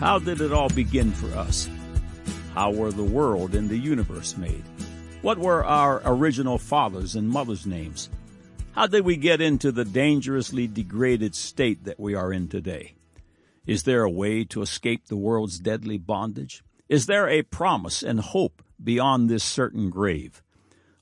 How did it all begin for us? How were the world and the universe made? What were our original fathers and mothers' names? How did we get into the dangerously degraded state that we are in today? Is there a way to escape the world's deadly bondage? Is there a promise and hope beyond this certain grave?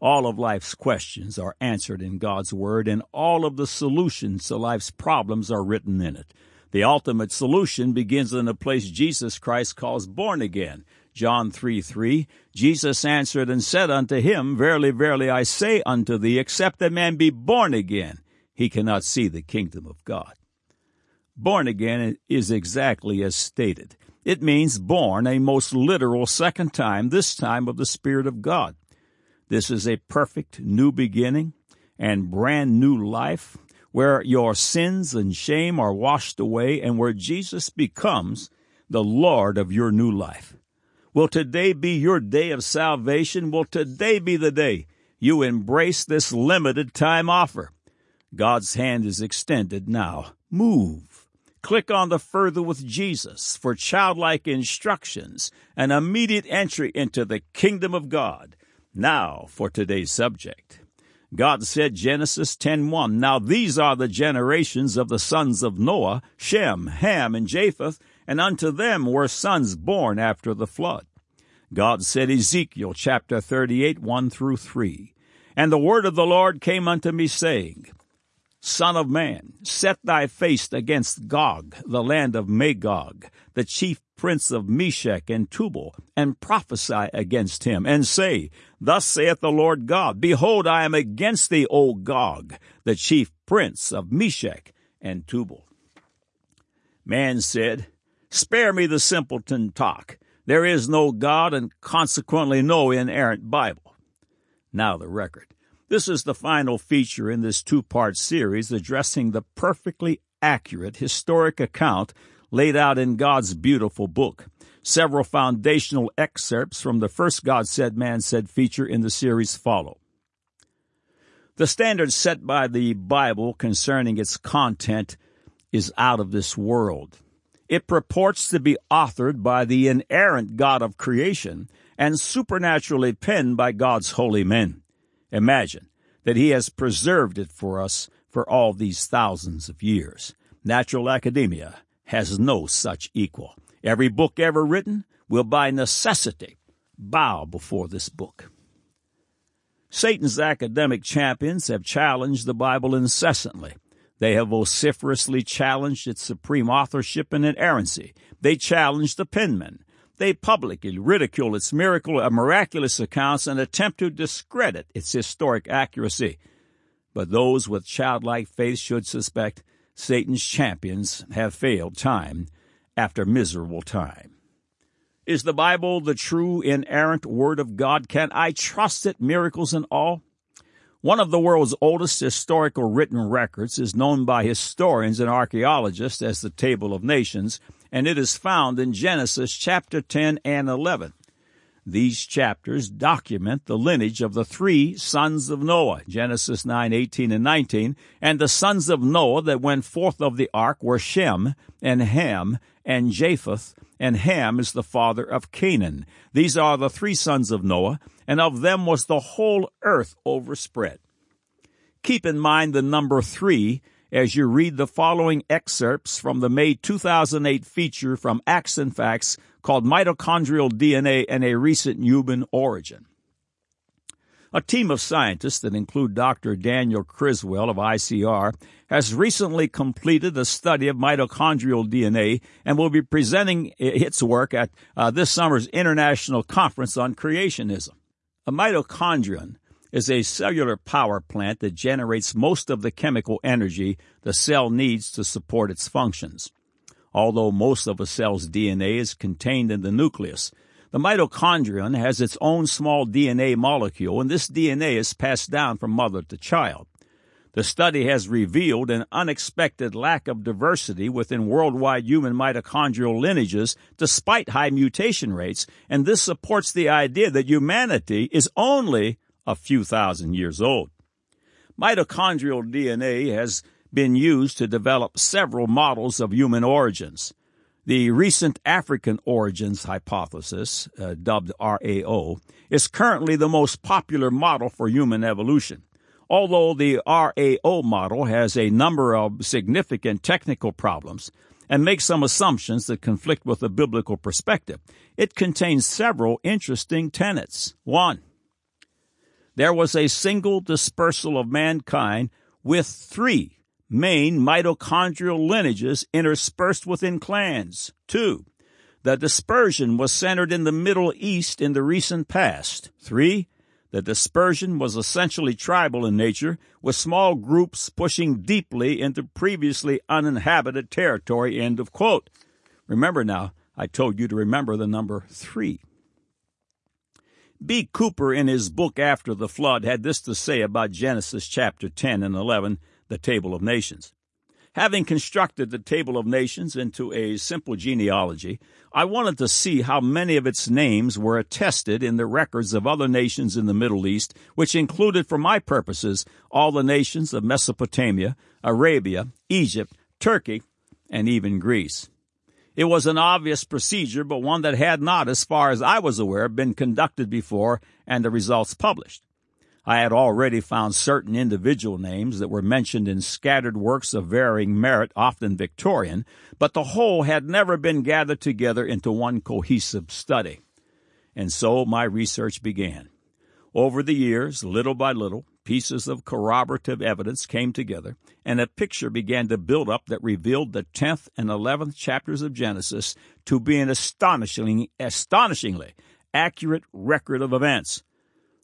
All of life's questions are answered in God's Word, and all of the solutions to life's problems are written in it. The ultimate solution begins in a place Jesus Christ calls born again. John 3 3, Jesus answered and said unto him, Verily, verily, I say unto thee, except a man be born again, he cannot see the kingdom of God. Born again is exactly as stated. It means born a most literal second time, this time of the Spirit of God. This is a perfect new beginning and brand new life where your sins and shame are washed away and where Jesus becomes the Lord of your new life. Will today be your day of salvation? Will today be the day you embrace this limited time offer? God's hand is extended now. Move. Click on the Further with Jesus for childlike instructions and immediate entry into the kingdom of God. Now for today's subject. God said Genesis 10:1, Now these are the generations of the sons of Noah, Shem, Ham, and Japheth, and unto them were sons born after the flood. God said Ezekiel chapter 38, 1 through 3, And the word of the Lord came unto me, saying, Son of man, set thy face against Gog, the land of Magog, the chief prince of Meshech and Tubal, and prophesy against him, and say, Thus saith the Lord God, Behold, I am against thee, O Gog, the chief prince of Meshech and Tubal. Man said, Spare me the simpleton talk. There is no God and consequently no inerrant Bible. Now the record. This is the final feature in this two part series addressing the perfectly accurate historic account laid out in God's beautiful book. Several foundational excerpts from the first God Said, Man Said feature in the series follow. The standard set by the Bible concerning its content is out of this world. It purports to be authored by the inerrant God of creation and supernaturally penned by God's holy men. Imagine that He has preserved it for us for all these thousands of years. Natural academia has no such equal. Every book ever written will by necessity bow before this book. Satan's academic champions have challenged the Bible incessantly. They have vociferously challenged its supreme authorship and inerrancy. They challenge the penman. They publicly ridicule its miracle and miraculous accounts and attempt to discredit its historic accuracy. But those with childlike faith should suspect Satan's champions have failed time after miserable time. Is the Bible the true inerrant Word of God? Can I trust it, miracles and all? One of the world's oldest historical written records is known by historians and archaeologists as the Table of Nations, and it is found in Genesis chapter 10 and 11. These chapters document the lineage of the three sons of Noah, Genesis 9, 18, and 19, and the sons of Noah that went forth of the ark were Shem, and Ham, and Japheth, and Ham is the father of Canaan. These are the three sons of Noah, and of them was the whole earth overspread. Keep in mind the number three as you read the following excerpts from the May 2008 feature from Acts and Facts called Mitochondrial DNA and a Recent Human Origin. A team of scientists that include Dr. Daniel Criswell of ICR has recently completed a study of mitochondrial DNA and will be presenting its work at uh, this summer's International Conference on Creationism. A mitochondrion is a cellular power plant that generates most of the chemical energy the cell needs to support its functions. Although most of a cell's DNA is contained in the nucleus, the mitochondrion has its own small DNA molecule, and this DNA is passed down from mother to child. The study has revealed an unexpected lack of diversity within worldwide human mitochondrial lineages despite high mutation rates, and this supports the idea that humanity is only a few thousand years old. Mitochondrial DNA has been used to develop several models of human origins. The recent African origins hypothesis, uh, dubbed RAO, is currently the most popular model for human evolution. Although the RAO model has a number of significant technical problems and makes some assumptions that conflict with the biblical perspective, it contains several interesting tenets. One, there was a single dispersal of mankind with three main mitochondrial lineages interspersed within clans. Two, the dispersion was centered in the Middle East in the recent past. Three, the dispersion was essentially tribal in nature, with small groups pushing deeply into previously uninhabited territory. End of quote. Remember now, I told you to remember the number three. B. Cooper, in his book After the Flood, had this to say about Genesis chapter 10 and 11 the Table of Nations. Having constructed the Table of Nations into a simple genealogy, I wanted to see how many of its names were attested in the records of other nations in the Middle East, which included, for my purposes, all the nations of Mesopotamia, Arabia, Egypt, Turkey, and even Greece. It was an obvious procedure, but one that had not, as far as I was aware, been conducted before and the results published. I had already found certain individual names that were mentioned in scattered works of varying merit, often Victorian, but the whole had never been gathered together into one cohesive study. And so my research began. Over the years, little by little, pieces of corroborative evidence came together, and a picture began to build up that revealed the 10th and 11th chapters of Genesis to be an astonishingly, astonishingly accurate record of events.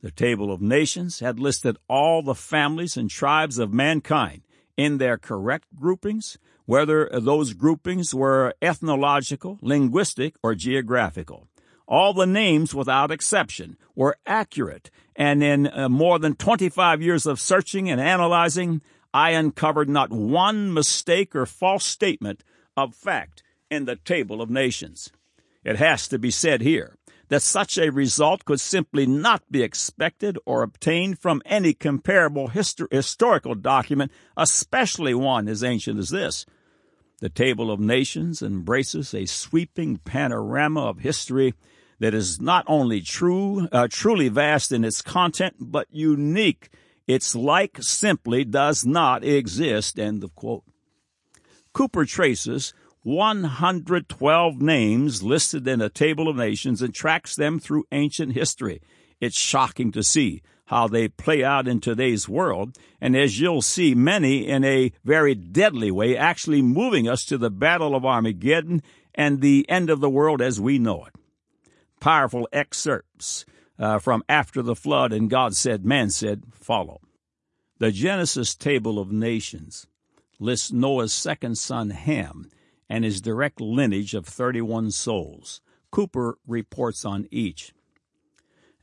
The Table of Nations had listed all the families and tribes of mankind in their correct groupings, whether those groupings were ethnological, linguistic, or geographical. All the names, without exception, were accurate, and in uh, more than 25 years of searching and analyzing, I uncovered not one mistake or false statement of fact in the Table of Nations. It has to be said here that such a result could simply not be expected or obtained from any comparable histor- historical document, especially one as ancient as this. The Table of Nations embraces a sweeping panorama of history that is not only true, uh, truly vast in its content, but unique. Its like simply does not exist. End of quote. Cooper traces 112 names listed in a table of nations and tracks them through ancient history. It's shocking to see how they play out in today's world, and as you'll see, many in a very deadly way, actually moving us to the Battle of Armageddon and the end of the world as we know it. Powerful excerpts uh, from After the Flood and God Said, Man Said follow. The Genesis Table of Nations lists Noah's second son Ham and his direct lineage of 31 souls. Cooper reports on each.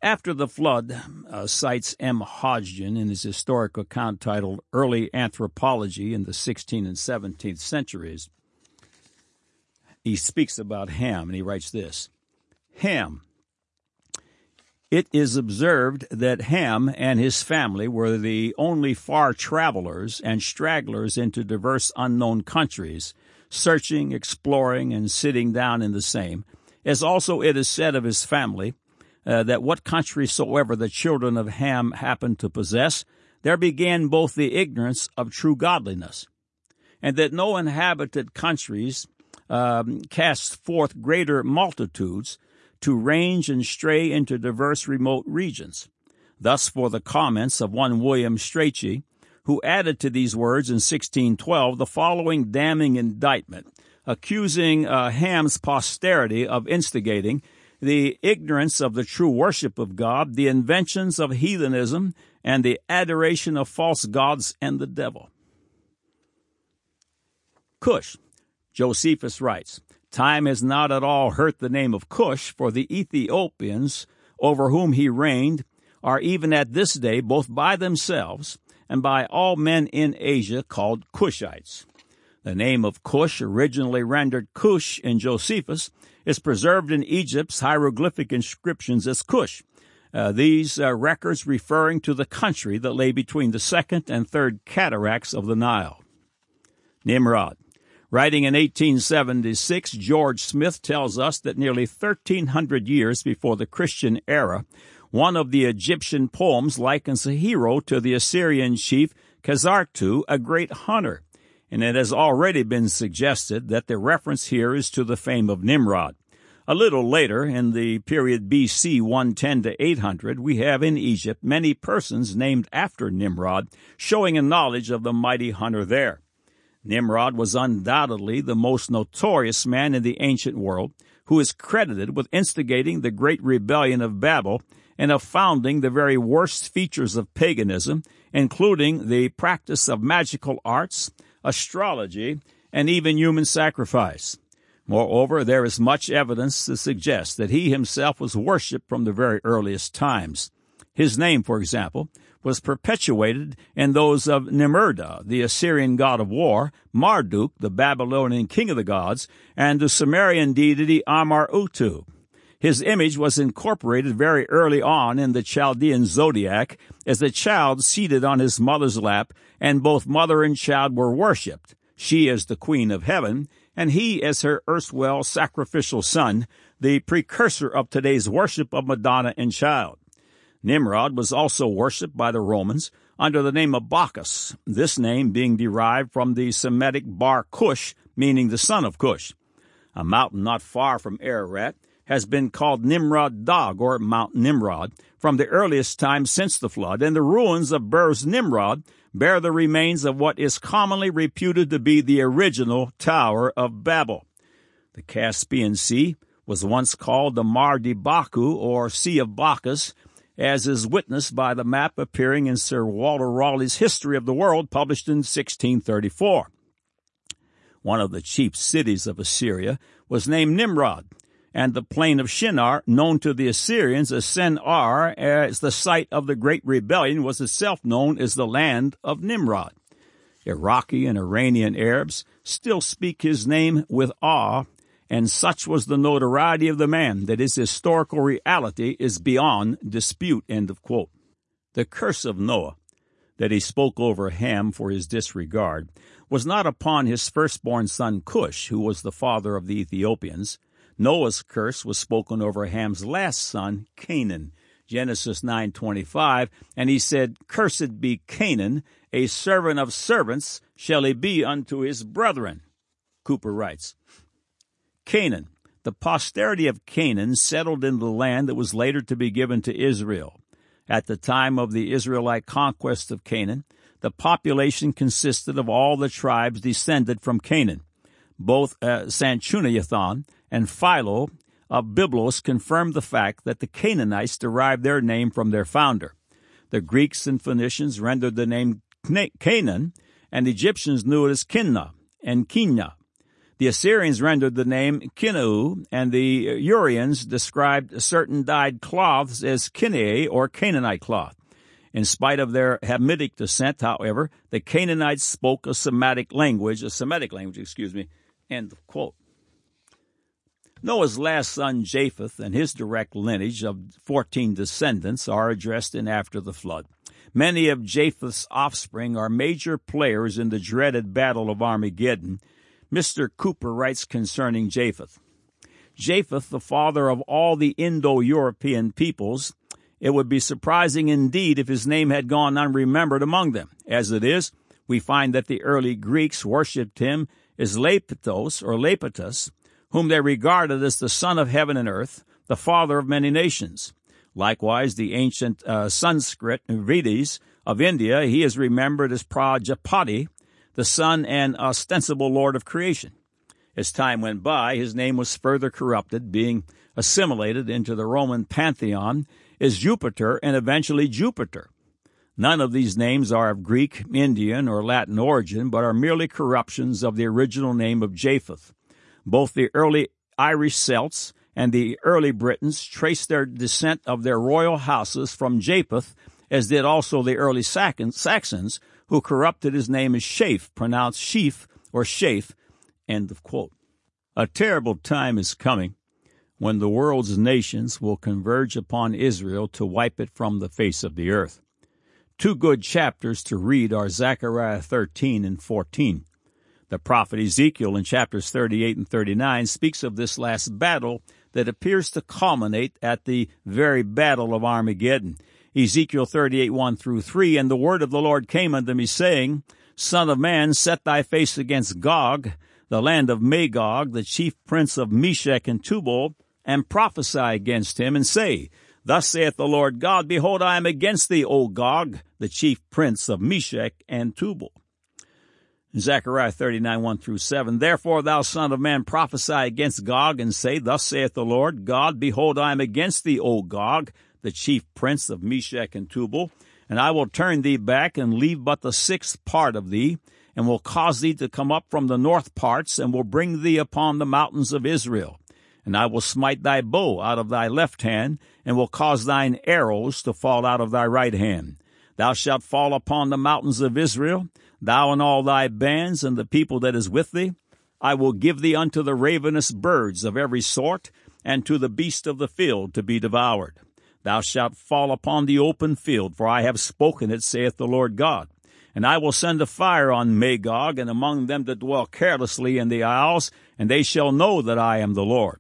After the flood, uh, cites M. Hodgson in his historic account titled Early Anthropology in the 16th and 17th Centuries. He speaks about Ham and he writes this Ham. It is observed that Ham and his family were the only far travelers and stragglers into diverse unknown countries searching, exploring, and sitting down in the same, as also it is said of his family, uh, that what country soever the children of Ham happened to possess, there began both the ignorance of true godliness, and that no inhabited countries um, cast forth greater multitudes to range and stray into diverse remote regions. Thus, for the comments of one William Strachey, who added to these words in 1612 the following damning indictment, accusing uh, Ham's posterity of instigating the ignorance of the true worship of God, the inventions of heathenism, and the adoration of false gods and the devil. Cush, Josephus writes, Time has not at all hurt the name of Cush, for the Ethiopians over whom he reigned are even at this day, both by themselves and by all men in Asia called Cushites. The name of Cush, originally rendered Cush in Josephus, is preserved in Egypt's hieroglyphic inscriptions as Cush. Uh, these uh, records referring to the country that lay between the second and third cataracts of the Nile. Nimrod, Writing in 1876, George Smith tells us that nearly 1300 years before the Christian era, one of the Egyptian poems likens a hero to the Assyrian chief Khazartu, a great hunter, and it has already been suggested that the reference here is to the fame of Nimrod. A little later, in the period BC 110 to 800, we have in Egypt many persons named after Nimrod, showing a knowledge of the mighty hunter there. Nimrod was undoubtedly the most notorious man in the ancient world, who is credited with instigating the great rebellion of Babel and of founding the very worst features of paganism, including the practice of magical arts, astrology, and even human sacrifice. Moreover, there is much evidence to suggest that he himself was worshipped from the very earliest times. His name, for example, was perpetuated in those of Nimrda, the Assyrian god of war, Marduk, the Babylonian king of the gods, and the Sumerian deity Amar-Utu. His image was incorporated very early on in the Chaldean zodiac as a child seated on his mother's lap, and both mother and child were worshipped, she as the queen of heaven, and he as her erstwhile sacrificial son, the precursor of today's worship of Madonna and child. Nimrod was also worshipped by the Romans under the name of Bacchus, this name being derived from the Semitic Bar Cush, meaning the son of Cush. A mountain not far from Ararat has been called Nimrod Dagh, or Mount Nimrod, from the earliest times since the flood, and the ruins of Birs Nimrod bear the remains of what is commonly reputed to be the original Tower of Babel. The Caspian Sea was once called the Mar de Baku, or Sea of Bacchus, as is witnessed by the map appearing in Sir Walter Raleigh's History of the World, published in 1634. One of the chief cities of Assyria was named Nimrod, and the plain of Shinar, known to the Assyrians as Sen-Ar, as the site of the Great Rebellion, was itself known as the land of Nimrod. Iraqi and Iranian Arabs still speak his name with awe and such was the notoriety of the man that his historical reality is beyond dispute. End of quote. The curse of Noah, that he spoke over Ham for his disregard, was not upon his firstborn son Cush, who was the father of the Ethiopians. Noah's curse was spoken over Ham's last son, Canaan, Genesis 9:25, and he said, "Cursed be Canaan, a servant of servants shall he be unto his brethren." Cooper writes, Canaan. The posterity of Canaan settled in the land that was later to be given to Israel. At the time of the Israelite conquest of Canaan, the population consisted of all the tribes descended from Canaan. Both uh, Sanchuniathon and Philo of Byblos confirmed the fact that the Canaanites derived their name from their founder. The Greeks and Phoenicians rendered the name Canaan, and the Egyptians knew it as Kinna and Kinya. The Assyrians rendered the name Kinu, and the Hurrians described certain dyed cloths as Kinei or Canaanite cloth. In spite of their Hamitic descent, however, the Canaanites spoke a Semitic language, a Semitic language, excuse me, end quote. Noah's last son Japheth and his direct lineage of 14 descendants are addressed in After the Flood. Many of Japheth's offspring are major players in the dreaded Battle of Armageddon, Mr. Cooper writes concerning Japheth. Japheth, the father of all the Indo-European peoples, it would be surprising indeed if his name had gone unremembered among them. As it is, we find that the early Greeks worshipped him as Leptos or Lepetus, whom they regarded as the son of heaven and earth, the father of many nations. Likewise, the ancient uh, Sanskrit Vedas of India, he is remembered as Prajapati, the son and ostensible lord of creation. As time went by, his name was further corrupted, being assimilated into the Roman pantheon as Jupiter and eventually Jupiter. None of these names are of Greek, Indian, or Latin origin, but are merely corruptions of the original name of Japheth. Both the early Irish Celts and the early Britons traced their descent of their royal houses from Japheth, as did also the early Saxons, who corrupted his name as Shafe, pronounced Sheaf or Shafe. End of quote. A terrible time is coming when the world's nations will converge upon Israel to wipe it from the face of the earth. Two good chapters to read are Zechariah 13 and 14. The prophet Ezekiel in chapters 38 and 39 speaks of this last battle that appears to culminate at the very battle of Armageddon. Ezekiel 38, 1 through 3, And the word of the Lord came unto me, saying, Son of man, set thy face against Gog, the land of Magog, the chief prince of Meshech and Tubal, and prophesy against him, and say, Thus saith the Lord God, Behold, I am against thee, O Gog, the chief prince of Meshech and Tubal. Zechariah 39, 1 through 7. Therefore, thou son of man, prophesy against Gog, and say, Thus saith the Lord God, Behold, I am against thee, O Gog, the chief prince of Meshech and Tubal, and I will turn thee back and leave but the sixth part of thee, and will cause thee to come up from the north parts, and will bring thee upon the mountains of Israel. And I will smite thy bow out of thy left hand, and will cause thine arrows to fall out of thy right hand. Thou shalt fall upon the mountains of Israel, thou and all thy bands, and the people that is with thee. I will give thee unto the ravenous birds of every sort, and to the beast of the field to be devoured. Thou shalt fall upon the open field, for I have spoken it, saith the Lord God. And I will send a fire on Magog, and among them that dwell carelessly in the isles, and they shall know that I am the Lord.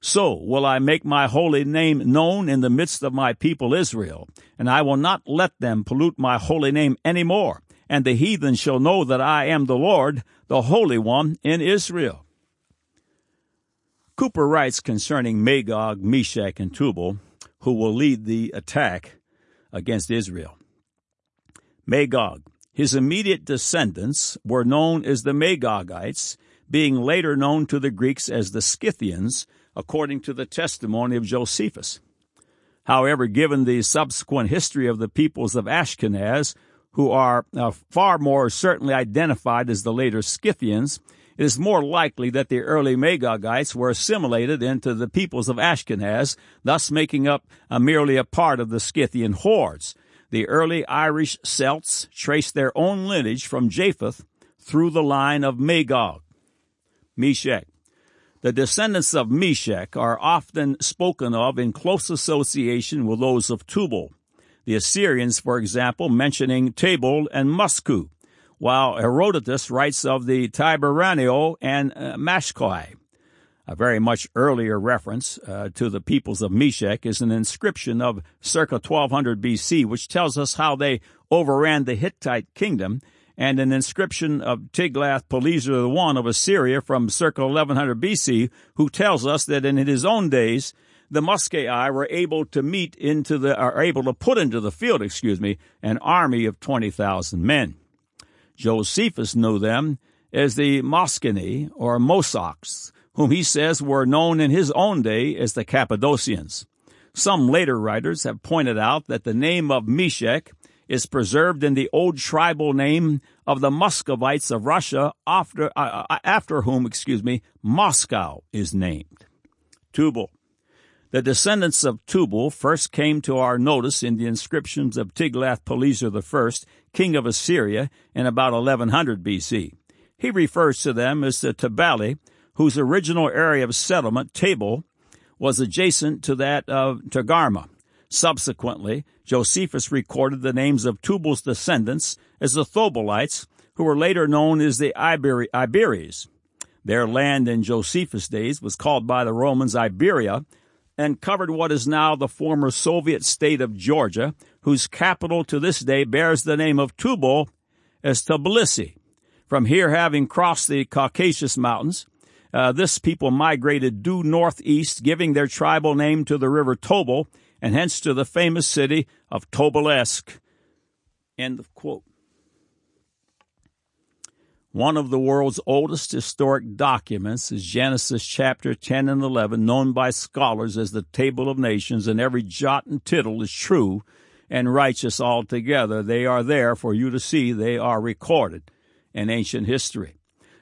So will I make my holy name known in the midst of my people Israel, and I will not let them pollute my holy name any more, and the heathen shall know that I am the Lord, the Holy One in Israel. Cooper writes concerning Magog, Meshech, and Tubal, who will lead the attack against Israel. Magog. His immediate descendants were known as the Magogites, being later known to the Greeks as the Scythians, according to the testimony of Josephus. However, given the subsequent history of the peoples of Ashkenaz, who are uh, far more certainly identified as the later Scythians, it is more likely that the early Magogites were assimilated into the peoples of Ashkenaz, thus making up uh, merely a part of the Scythian hordes. The early Irish Celts traced their own lineage from Japheth through the line of Magog. Meshech. The descendants of Meshech are often spoken of in close association with those of Tubal. The Assyrians, for example, mentioning Tabal and Musku, while Herodotus writes of the Tiberanio and uh, Mashkoi. A very much earlier reference uh, to the peoples of Meshech is an inscription of circa 1200 BC, which tells us how they overran the Hittite kingdom and an inscription of Tiglath-Pileser I of Assyria from circa 1100 BC, who tells us that in his own days, the Muskai were able to meet into the, are able to put into the field, excuse me, an army of 20,000 men. Josephus knew them as the Moschini or Mosocs, whom he says were known in his own day as the Cappadocians. Some later writers have pointed out that the name of Meshech is preserved in the old tribal name of the Muscovites of Russia, after, uh, uh, after whom, excuse me, Moscow is named. Tubal. The descendants of Tubal first came to our notice in the inscriptions of Tiglath-Pileser I, king of Assyria, in about 1100 BC. He refers to them as the Tabali, whose original area of settlement, Tabal, was adjacent to that of Togarmah. Subsequently, Josephus recorded the names of Tubal's descendants as the Thobalites, who were later known as the Iberi- Iberes. Their land in Josephus' days was called by the Romans Iberia and covered what is now the former Soviet state of Georgia, whose capital to this day bears the name of Tubal as Tbilisi. From here, having crossed the Caucasus Mountains, uh, this people migrated due northeast, giving their tribal name to the river Tobol and hence to the famous city of Tobolsk. End of quote. One of the world's oldest historic documents is Genesis chapter 10 and 11, known by scholars as the Table of Nations, and every jot and tittle is true and righteous altogether. They are there for you to see. They are recorded in ancient history.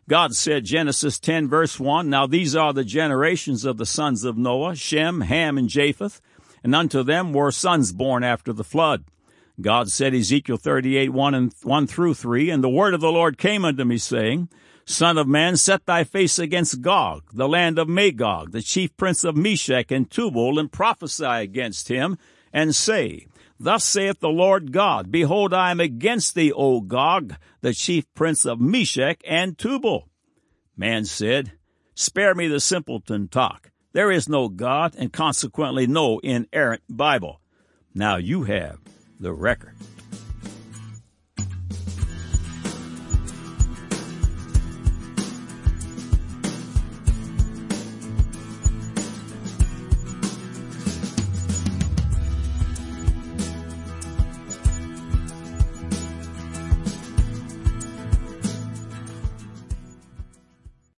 God said, Genesis 10 verse 1, Now these are the generations of the sons of Noah, Shem, Ham, and Japheth and unto them were sons born after the flood. God said, Ezekiel 38, 1, and, 1 through 3, And the word of the Lord came unto me, saying, Son of man, set thy face against Gog, the land of Magog, the chief prince of Meshech and Tubal, and prophesy against him, and say, Thus saith the Lord God, Behold, I am against thee, O Gog, the chief prince of Meshech and Tubal. Man said, Spare me the simpleton talk. There is no God, and consequently no inerrant Bible. Now you have the record.